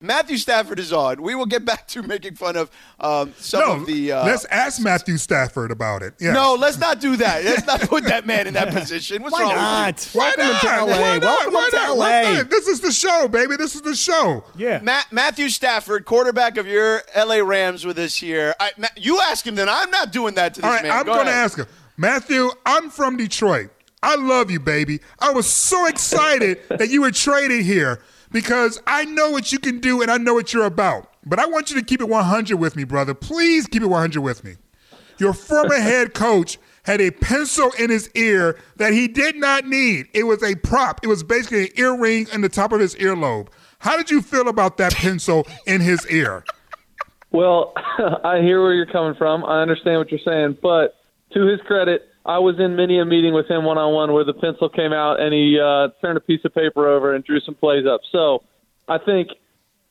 Matthew Stafford is on. We will get back to making fun of um, some no, of the. Uh, let's ask Matthew Stafford about it. Yes. No, let's not do that. Let's not put that man in that position. What's Why wrong not? with? Why Welcome not? to LA. Why not? Welcome Why to not? LA. Why not? This is the show, baby. This is the show. Yeah. Ma- Matthew Stafford, quarterback of your LA Rams, with us here. I, Ma- you ask him, then I'm not doing that to this All right, man. I'm Go going to ask him. Matthew, I'm from Detroit. I love you, baby. I was so excited that you were traded here because I know what you can do and I know what you're about. But I want you to keep it 100 with me, brother. Please keep it 100 with me. Your former head coach had a pencil in his ear that he did not need. It was a prop. It was basically an earring in the top of his earlobe. How did you feel about that pencil in his ear? Well, I hear where you're coming from. I understand what you're saying, but to his credit, I was in many a meeting with him one on one where the pencil came out and he uh, turned a piece of paper over and drew some plays up. So I think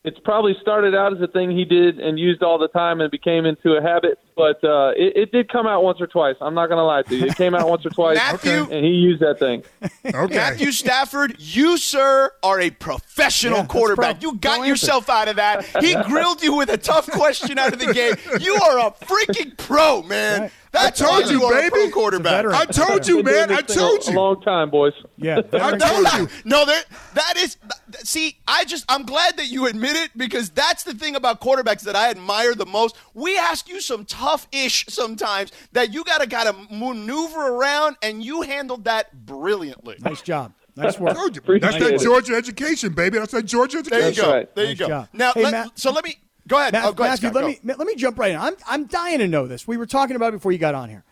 it's probably started out as a thing he did and used all the time and became into a habit, but uh, it, it did come out once or twice. I'm not going to lie to you. It came out once or twice, Matthew- and he used that thing. Okay. Matthew Stafford, you, sir, are a professional Yeah, quarterback. pro- you got pro answer. yourself out of that. He grilled you with a tough question out of the game. You are a freaking pro, man. Right. I told you, are baby. quarterback. I told you, man. I this thing a- told you. long time, boys. Yeah. I told you. No, there. That is. See, I just. I'm glad that you admit it because that's the thing about quarterbacks that I admire the most. We ask you some tough ish sometimes that you gotta gotta maneuver around, and you handled that brilliantly. Nice job. Nice work. I told. Appreciate That's that it. Georgia education, baby. That's that Georgia There you education. go. right. There you go. job. Now, Hey, let- Matt- so let me go ahead. Matt- oh, go ahead, Matthew, Scott, let go. me let me jump right in. I'm I'm dying to know this. We were talking about it before you got on here.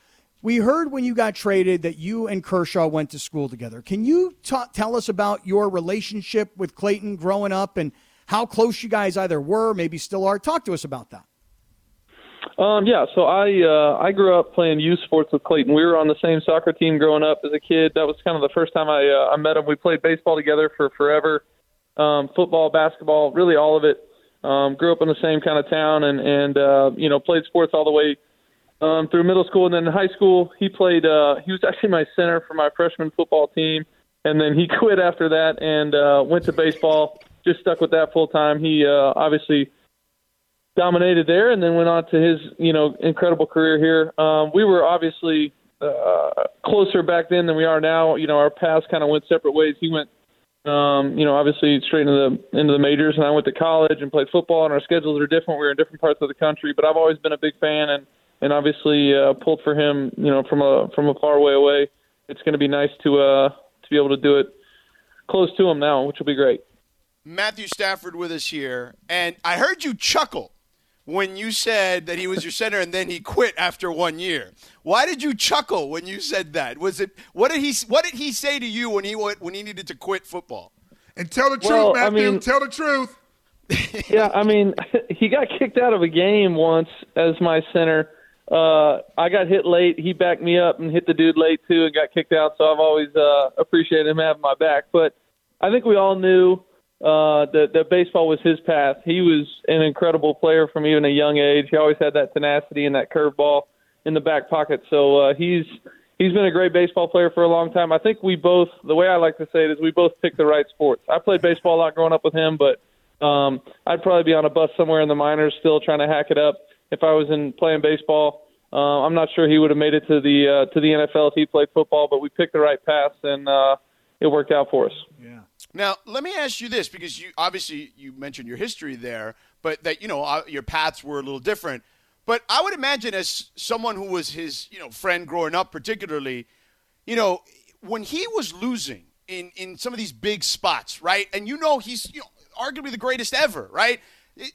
We heard when you got traded that you and Kershaw went to school together. Can you ta- tell us about your relationship with Clayton growing up and how close you guys either were, maybe still are? Talk to us about that. Um, yeah, so I uh, I grew up playing youth sports with Clayton. We were on the same soccer team growing up as a kid. That was kind of the first time I uh, I met him. We played baseball together for forever, um, football, basketball, really all of it. Um, grew up in the same kind of town, and and uh, you know played sports all the way um, through middle school, and then in high school he played. Uh, he was actually my center for my freshman football team, and then he quit after that and uh, went to baseball. Just stuck with that full time. He uh, obviously dominated there, and then went on to his you know incredible career here. Um, we were obviously uh, closer back then than we are now. You know, our paths kind of went separate ways. He went, um, you know, obviously straight into the into the majors, and I went to college and played football. And our schedules are different. We were in different parts of the country, but I've always been a big fan, and and obviously uh, pulled for him. You know, from a from a far way away. It's going to be nice to uh, to be able to do it close to him now, which will be great. Matthew Stafford with us here, and I heard you chuckle when you said that he was your center and then he quit after one year. Why did you chuckle when you said that? Was it what did he what did he say to you when he wa- when he needed to quit football? And tell the Well, truth, I Matthew. mean- tell the truth. yeah, I mean, he got kicked out of a game once as my center. Uh, I got hit late. He backed me up and hit the dude late too, and got kicked out. So I've always uh, appreciated him having my back. But I think we all knew uh, that that baseball was his path. He was an incredible player from even a young age. He always had that tenacity and that curveball in the back pocket. So uh, he's he's been a great baseball player for a long time. I think we both, the way I like to say it is, we both picked the right sports. I played baseball a lot growing up with him, but um, I'd probably be on a bus somewhere in the minors still trying to hack it up if I was in playing baseball. Uh, I'm not sure he would have made it to the uh, to the NFL if he played football, but we picked the right path and uh, it worked out for us. Now, let me ask you this because you obviously you mentioned your history there, but that you know uh, your paths were a little different. But I would imagine as someone who was his, you know, friend growing up particularly, you know, when he was losing in in some of these big spots, right? And you know he's, you know, arguably the greatest ever, right?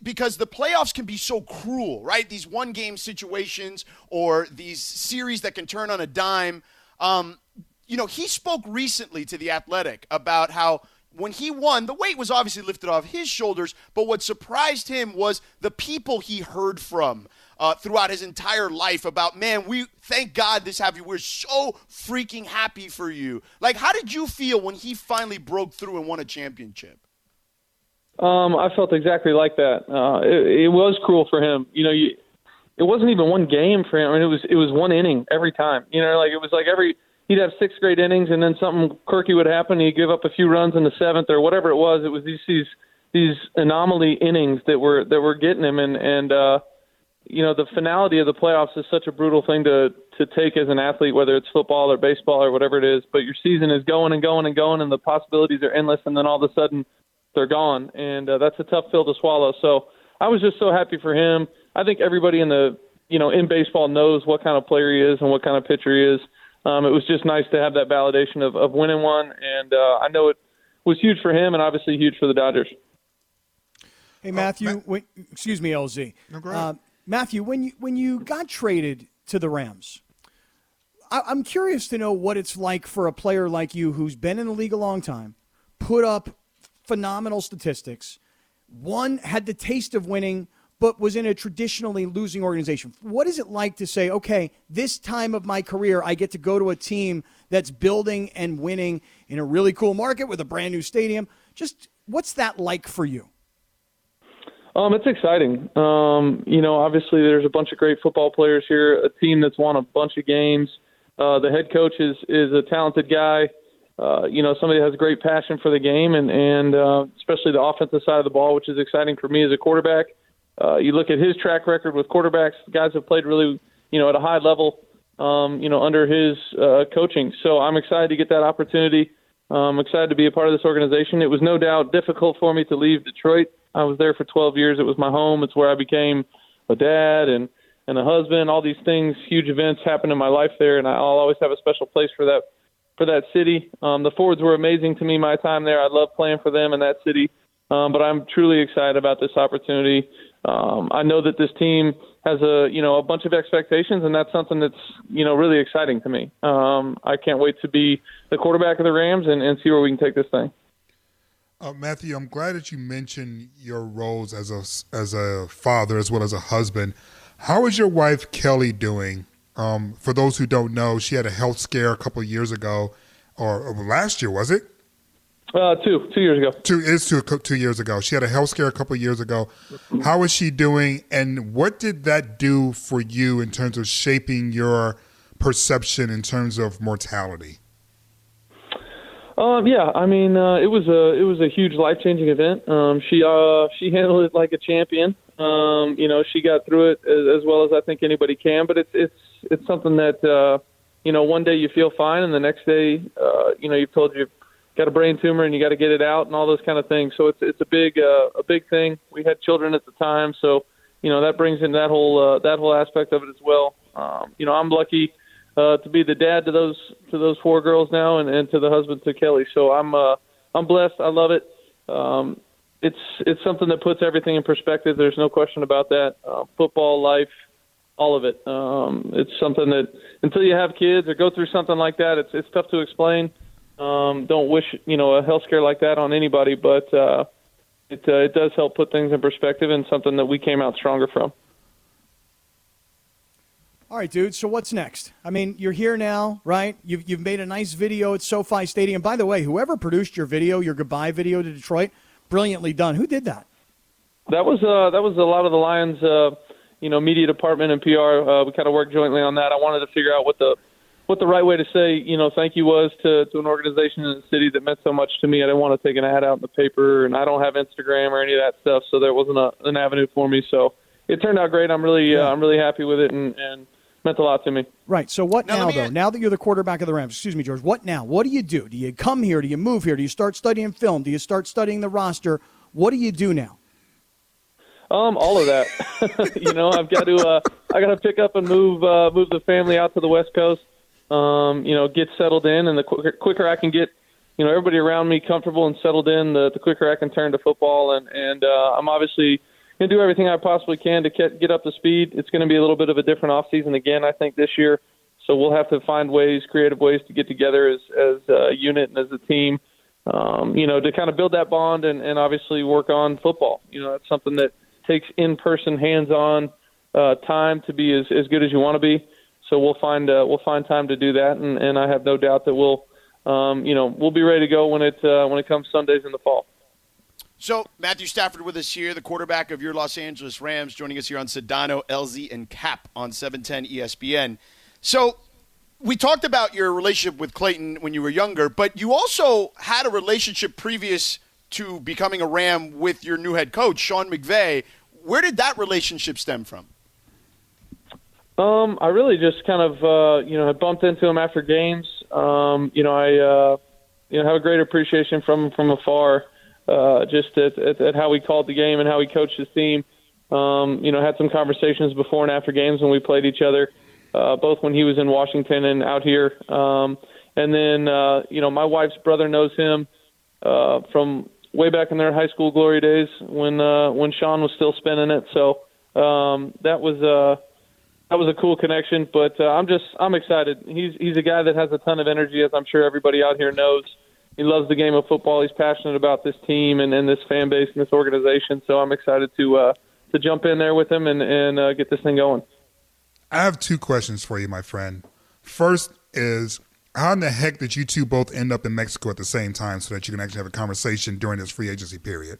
Because the playoffs can be so cruel, right? These one game situations or these series that can turn on a dime. Um, you know, he spoke recently to the Athletic about how when he won, the weight was obviously lifted off his shoulders, but what surprised him was the people he heard from uh, throughout his entire life about, man, we thank God this happened. We're so freaking happy for you. Like, how did you feel when he finally broke through and won a championship? Um, I felt exactly like that. Uh, it, it was cruel for him. You know, you, it wasn't even one game for him. I mean, it was it was one inning every time. You know, like it was like every he'd have six great innings, and then something quirky would happen. He'd give up a few runs in the seventh or whatever it was. It was these these these anomaly innings that were that were getting him, and and uh, you know the finality of the playoffs is such a brutal thing to to take as an athlete, whether it's football or baseball or whatever it is. But your season is going and going and going, and the possibilities are endless, and then all of a sudden they're gone, and uh, that's a tough pill to swallow. So I was just so happy for him. I think everybody in the you know in baseball knows what kind of player he is and what kind of pitcher he is. Um, it was just nice to have that validation of, of winning one, and uh, I know it was huge for him and obviously huge for the Dodgers. Hey Matthew, uh, when, excuse me, LZ. No, uh, Matthew, when you when you got traded to the Rams, I, I'm curious to know what it's like for a player like you who's been in the league a long time, put up phenomenal statistics, one had the taste of winning but was in a traditionally losing organization. What is it like to say, okay, this time of my career, I get to go to a team that's building and winning in a really cool market with a brand new stadium? Just what's that like for you? Um, it's exciting. Um, you know, obviously there's a bunch of great football players here, a team that's won a bunch of games. Uh, the head coach is is a talented guy. Uh, you know, somebody has great passion for the game, and and uh, especially the offensive side of the ball, which is exciting for me as a quarterback. Uh, you look at his track record with quarterbacks; guys have played really, you know, at a high level, um, you know, under his uh, coaching. So I'm excited to get that opportunity. I'm excited to be a part of this organization. It was no doubt difficult for me to leave Detroit. I was there for 12 years. It was my home. It's where I became a dad and and a husband. All these things, huge events happened in my life there, and I'll always have a special place for that for that city. Um, the Fords were amazing to me my time there. I love playing for them in that city. Um, but I'm truly excited about this opportunity um, I know that this team has a you know a bunch of expectations, and that's something that's you know really exciting to me. Um, I can't wait to be the quarterback of the Rams and, and see where we can take this thing. Uh, Matthew, I'm glad that you mentioned your roles as a as a father as well as a husband. How is your wife Kelly doing? Um, for those who don't know, she had a health scare a couple years ago, or, or last year was it? Uh, two, two years ago. Two is two two years ago. She had a health scare a couple of years ago. How is she doing, and what did that do for you in terms of shaping your perception in terms of mortality? Um, yeah, I mean, uh, it was a it was a huge life changing event. Um, she uh, she handled it like a champion. Um, you know, she got through it as, as well as I think anybody can. But it's it's it's something that uh, you know one day you feel fine, and the next day, uh, you know, you've told your got a brain tumor and you got to get it out and all those kind of things. So it's it's a big uh, a big thing. We had children at the time, so you know that brings in that whole uh, that whole aspect of it as well. Um, you know, I'm lucky uh, to be the dad to those to those four girls now, and, and to the husband to Kelly. So I'm uh, I'm blessed. I love it. Um, it's it's something that puts everything in perspective. There's no question about that. Uh, football, life, all of it. Um, it's something that until you have kids or go through something like that, it's it's tough to explain. Um, don't wish you know a health scare like that on anybody, but uh, it uh, it does help put things in perspective and something that we came out stronger from. All right, dude. So what's next? I mean, you're here now, right? You've you've made a nice video at SoFi Stadium. By the way, whoever produced your video, your goodbye video to Detroit, brilliantly done. Who did that? That was uh, that was a lot of the Lions, uh, you know, media department and PR. Uh, we kind of worked jointly on that. I wanted to figure out what the what the right way to say, you know, thank you was to, to an organization in the city that meant so much to me. I didn't want to take an ad out in the paper, and I don't have Instagram or any of that stuff, so there wasn't a, an avenue for me. So it turned out great. I'm really, uh, I'm really happy with it, and, and meant a lot to me. Right. So what now, now though? Add- now that you're the quarterback of the Rams, excuse me, George. What now? What do you do? Do you come here? Do you move here? Do you start studying film? Do you start studying the roster? What do you do now? Um, all of that. you know, I've got to, uh, I got to pick up and move, uh, move the family out to the West Coast um, you know, get settled in, and the quicker, quicker I can get, you know, everybody around me comfortable and settled in, the, the quicker I can turn to football. And and uh, I'm obviously going to do everything I possibly can to get, get up to speed. It's going to be a little bit of a different off season again, I think, this year. So we'll have to find ways, creative ways, to get together as as a unit and as a team. Um, you know, to kind of build that bond and, and obviously work on football. You know, it's something that takes in-person, hands-on uh, time to be as, as good as you want to be so we'll find uh, we'll find time to do that, and, and I have no doubt that we'll um, you know we'll be ready to go when it uh, when it comes Sundays in the fall. So Matthew Stafford with us here, the quarterback of your Los Angeles Rams, joining us here on Sedano, LZ, and Kap on 710 ESPN. So we talked about your relationship with Clayton when you were younger, but you also had a relationship previous to becoming a Ram with your new head coach, Sean McVay. Where did that relationship stem from? Um, I really just kind of uh, you know had bumped into him after games. Um, you know, I uh, you know have a great appreciation from from afar, uh, just at, at, at how he called the game and how he coached his team. Um, you know, had some conversations before and after games when we played each other, uh, both when he was in Washington and out here. Um, and then uh, you know, my wife's brother knows him uh, from way back in their high school glory days when uh, when Sean was still spinning it. So um, that was. Uh, that was a cool connection. But uh, I'm just I'm excited. He's he's a guy that has a ton of energy, as I'm sure everybody out here knows. He loves the game of football. He's passionate about this team and, and this fan base and this organization. So I'm excited to uh, to jump in there with him and and uh, get this thing going. I have two questions for you, my friend. First is how in the heck did you two both end up in Mexico at the same time so that you can actually have a conversation during this free agency period?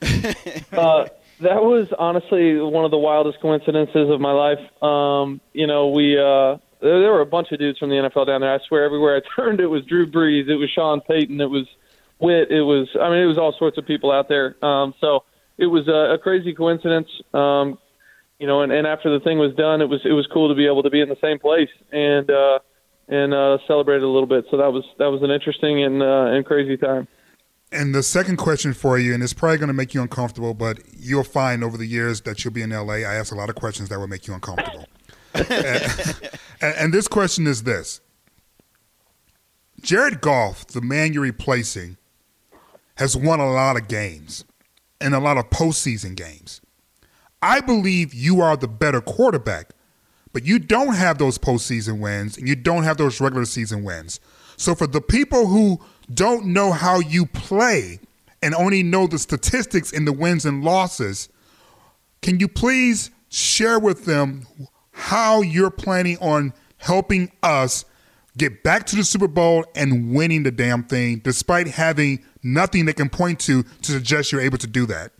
uh, that was honestly one of the wildest coincidences of my life. Um, you know, we uh, there, there were a bunch of dudes from the NFL down there. I swear, everywhere I turned, it was Drew Brees, it was Sean Payton, it was Witt, it was I mean, it was all sorts of people out there. Um, so it was a, a crazy coincidence. Um, you know, and, and after the thing was done, it was it was cool to be able to be in the same place and uh, and uh, celebrate a little bit. So that was that was an interesting and uh, and crazy time. And the second question for you, and it's probably going to make you uncomfortable, but you'll find over the years that you'll be in LA. I ask a lot of questions that will make you uncomfortable. and, and, this question is this Jared Goff, the man you're replacing, has won a lot of games and a lot of postseason games. I believe you are the better quarterback, but you don't have those postseason wins and you don't have those regular season wins. So for the people who don't know how you play and only know the statistics and the wins and losses, can you please share with them how you're planning on helping us get back to the Super Bowl and winning the damn thing despite having nothing they can point to to suggest you're able to do that?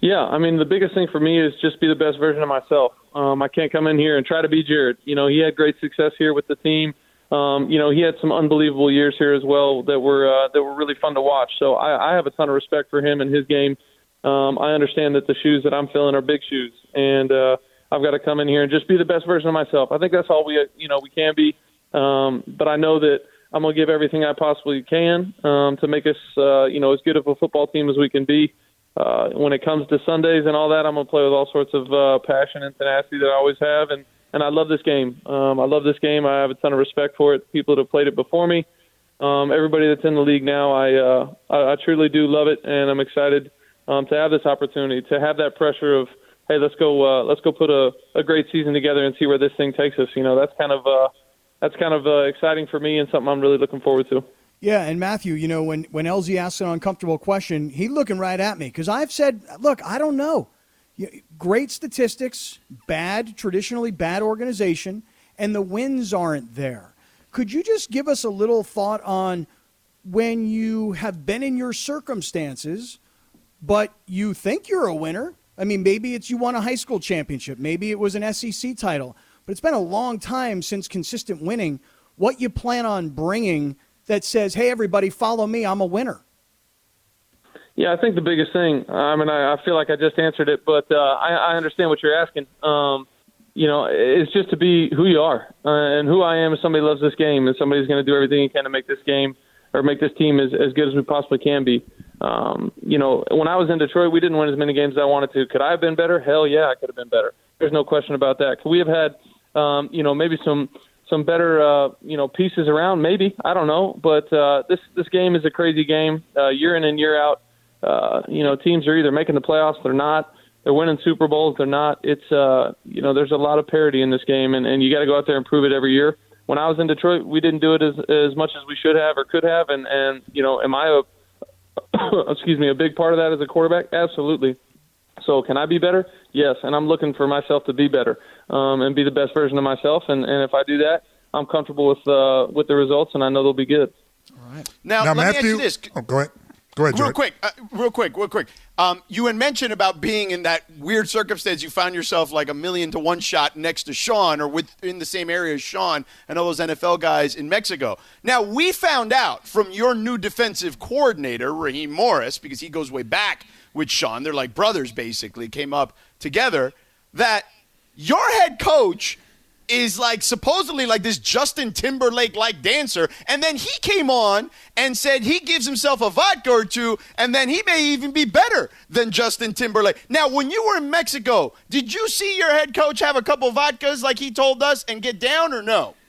Yeah, I mean, the biggest thing for me is just be the best version of myself. Um, I can't come in here and try to be Jared. You know, he had great success here with the team um, you know, he had some unbelievable years here as well that were uh, that were really fun to watch. So I, I have a ton of respect for him and his game. Um, I understand that the shoes that I'm filling are big shoes, and uh, I've got to come in here and just be the best version of myself. I think that's all we, you know, we can be. Um, but I know that I'm going to give everything I possibly can um, to make us, uh, you know, as good of a football team as we can be. Uh, when it comes to Sundays and all that, I'm going to play with all sorts of uh, passion and tenacity that I always have, and and I love this game. Um, I love this game. I have a ton of respect for it. People that have played it before me, um, everybody that's in the league now, I, uh, I I truly do love it, and I'm excited um, to have this opportunity to have that pressure of hey, let's go uh, let's go put a, a great season together and see where this thing takes us. You know, that's kind of uh, that's kind of uh, exciting for me and something I'm really looking forward to. Yeah, and Matthew, you know, when when LZ asks an uncomfortable question, he's looking right at me because I've said, look, I don't know great statistics, bad, traditionally bad organization, and the wins aren't there. Could you just give us a little thought on when you have been in your circumstances, but you think you're a winner? I mean, maybe it's you won a high school championship, maybe it was an SEC title, but it's been a long time since consistent winning. What you plan on bringing that says, hey, everybody, follow me, I'm a winner? Yeah, I think the biggest thing. I mean, I, I feel like I just answered it, but uh, I, I understand what you're asking. Um, you know, it's just to be who you are, uh, and who I am is somebody loves this game, and somebody's going to do everything he can to make this game or make this team as, as good as we possibly can be. Um, you know, when I was in Detroit, we didn't win as many games as I wanted to. Could I have been better? Hell yeah, I could have been better. There's no question about that. Could we have had, um, you know, maybe some some better, uh, you know, pieces around? Maybe I don't know, but uh, this this game is a crazy game, uh, year in and year out uh, you know, teams are either making the playoffs, they're not. They're winning Super Bowls, they're not. It's uh, you know, there's a lot of parity in this game, and, and you got to go out there and prove it every year. When I was in Detroit, we didn't do it as as much as we should have or could have, and and you know, am I a excuse me a big part of that as a quarterback? Absolutely. So can I be better? Yes, and I'm looking for myself to be better um, and be the best version of myself. And, and if I do that, I'm comfortable with uh, with the results, and I know they'll be good. All right. Now, now let Matthew, me ask you this. Oh, go ahead. Go ahead, real quick, uh, real quick, real quick. Um, you had mentioned about being in that weird circumstance. You found yourself like a million to one shot next to Sean, or within the same area as Sean and all those NFL guys in Mexico. Now we found out from your new defensive coordinator, Raheem Morris, because he goes way back with Sean. They're like brothers, basically. Came up together. That your head coach is like supposedly like this Justin Timberlake like dancer, and then he came on and said he gives himself a vodka or two, and then he may even be better than Justin Timberlake. Now, when you were in Mexico, did you see your head coach have a couple vodkas like he told us and get down or no?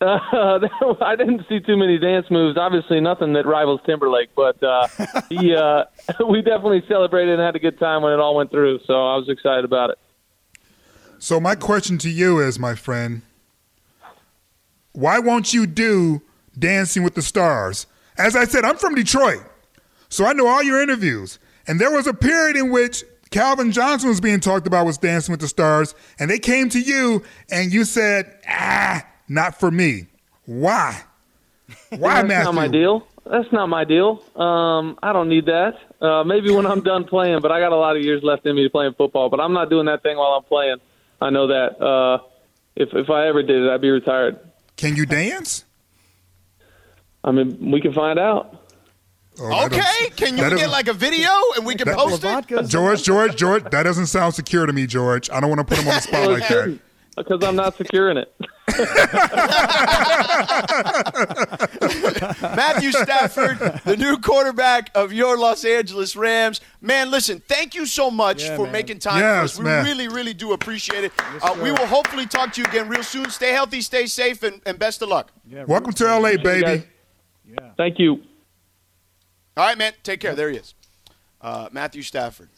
Uh, I didn't see too many dance moves. Obviously, nothing that rivals Timberlake, but uh, he, uh, we definitely celebrated and had a good time when it all went through. So I was excited about it. So my question to you is, my friend, why won't you do Dancing with the Stars? As I said, I'm from Detroit, so I know all your interviews. And there was a period in which Calvin Johnson was being talked about was Dancing with the Stars, and they came to you and you said, ah, not for me. Why? Why, Matthew? That's Matthew? not my deal. That's not my deal. Um, I don't need that. Uh, maybe when I'm done playing, but I got a lot of years left in me to playing football. But I'm not doing that thing while I'm playing. I know that. Uh, if if I ever did it, I'd be retired. Can you dance? I mean, we can find out. Oh, Okay, can you get like a video and we can That- post Well, it? George, George, George, that doesn't sound secure to me, George. I don't want to put him on the spot like that. because I'm not securing it. Matthew Stafford, the new quarterback of your Los Angeles Rams. Man, listen, thank you so much Yeah, for man. making time Yes, for us. We man. really, really do appreciate it. uh, we will hopefully talk to you again real soon. Stay healthy, stay safe, and, and best of luck. Yeah, Welcome to LA, baby. Yeah. Thank you. All right, man. Take care. There he is. Uh, Matthew Stafford.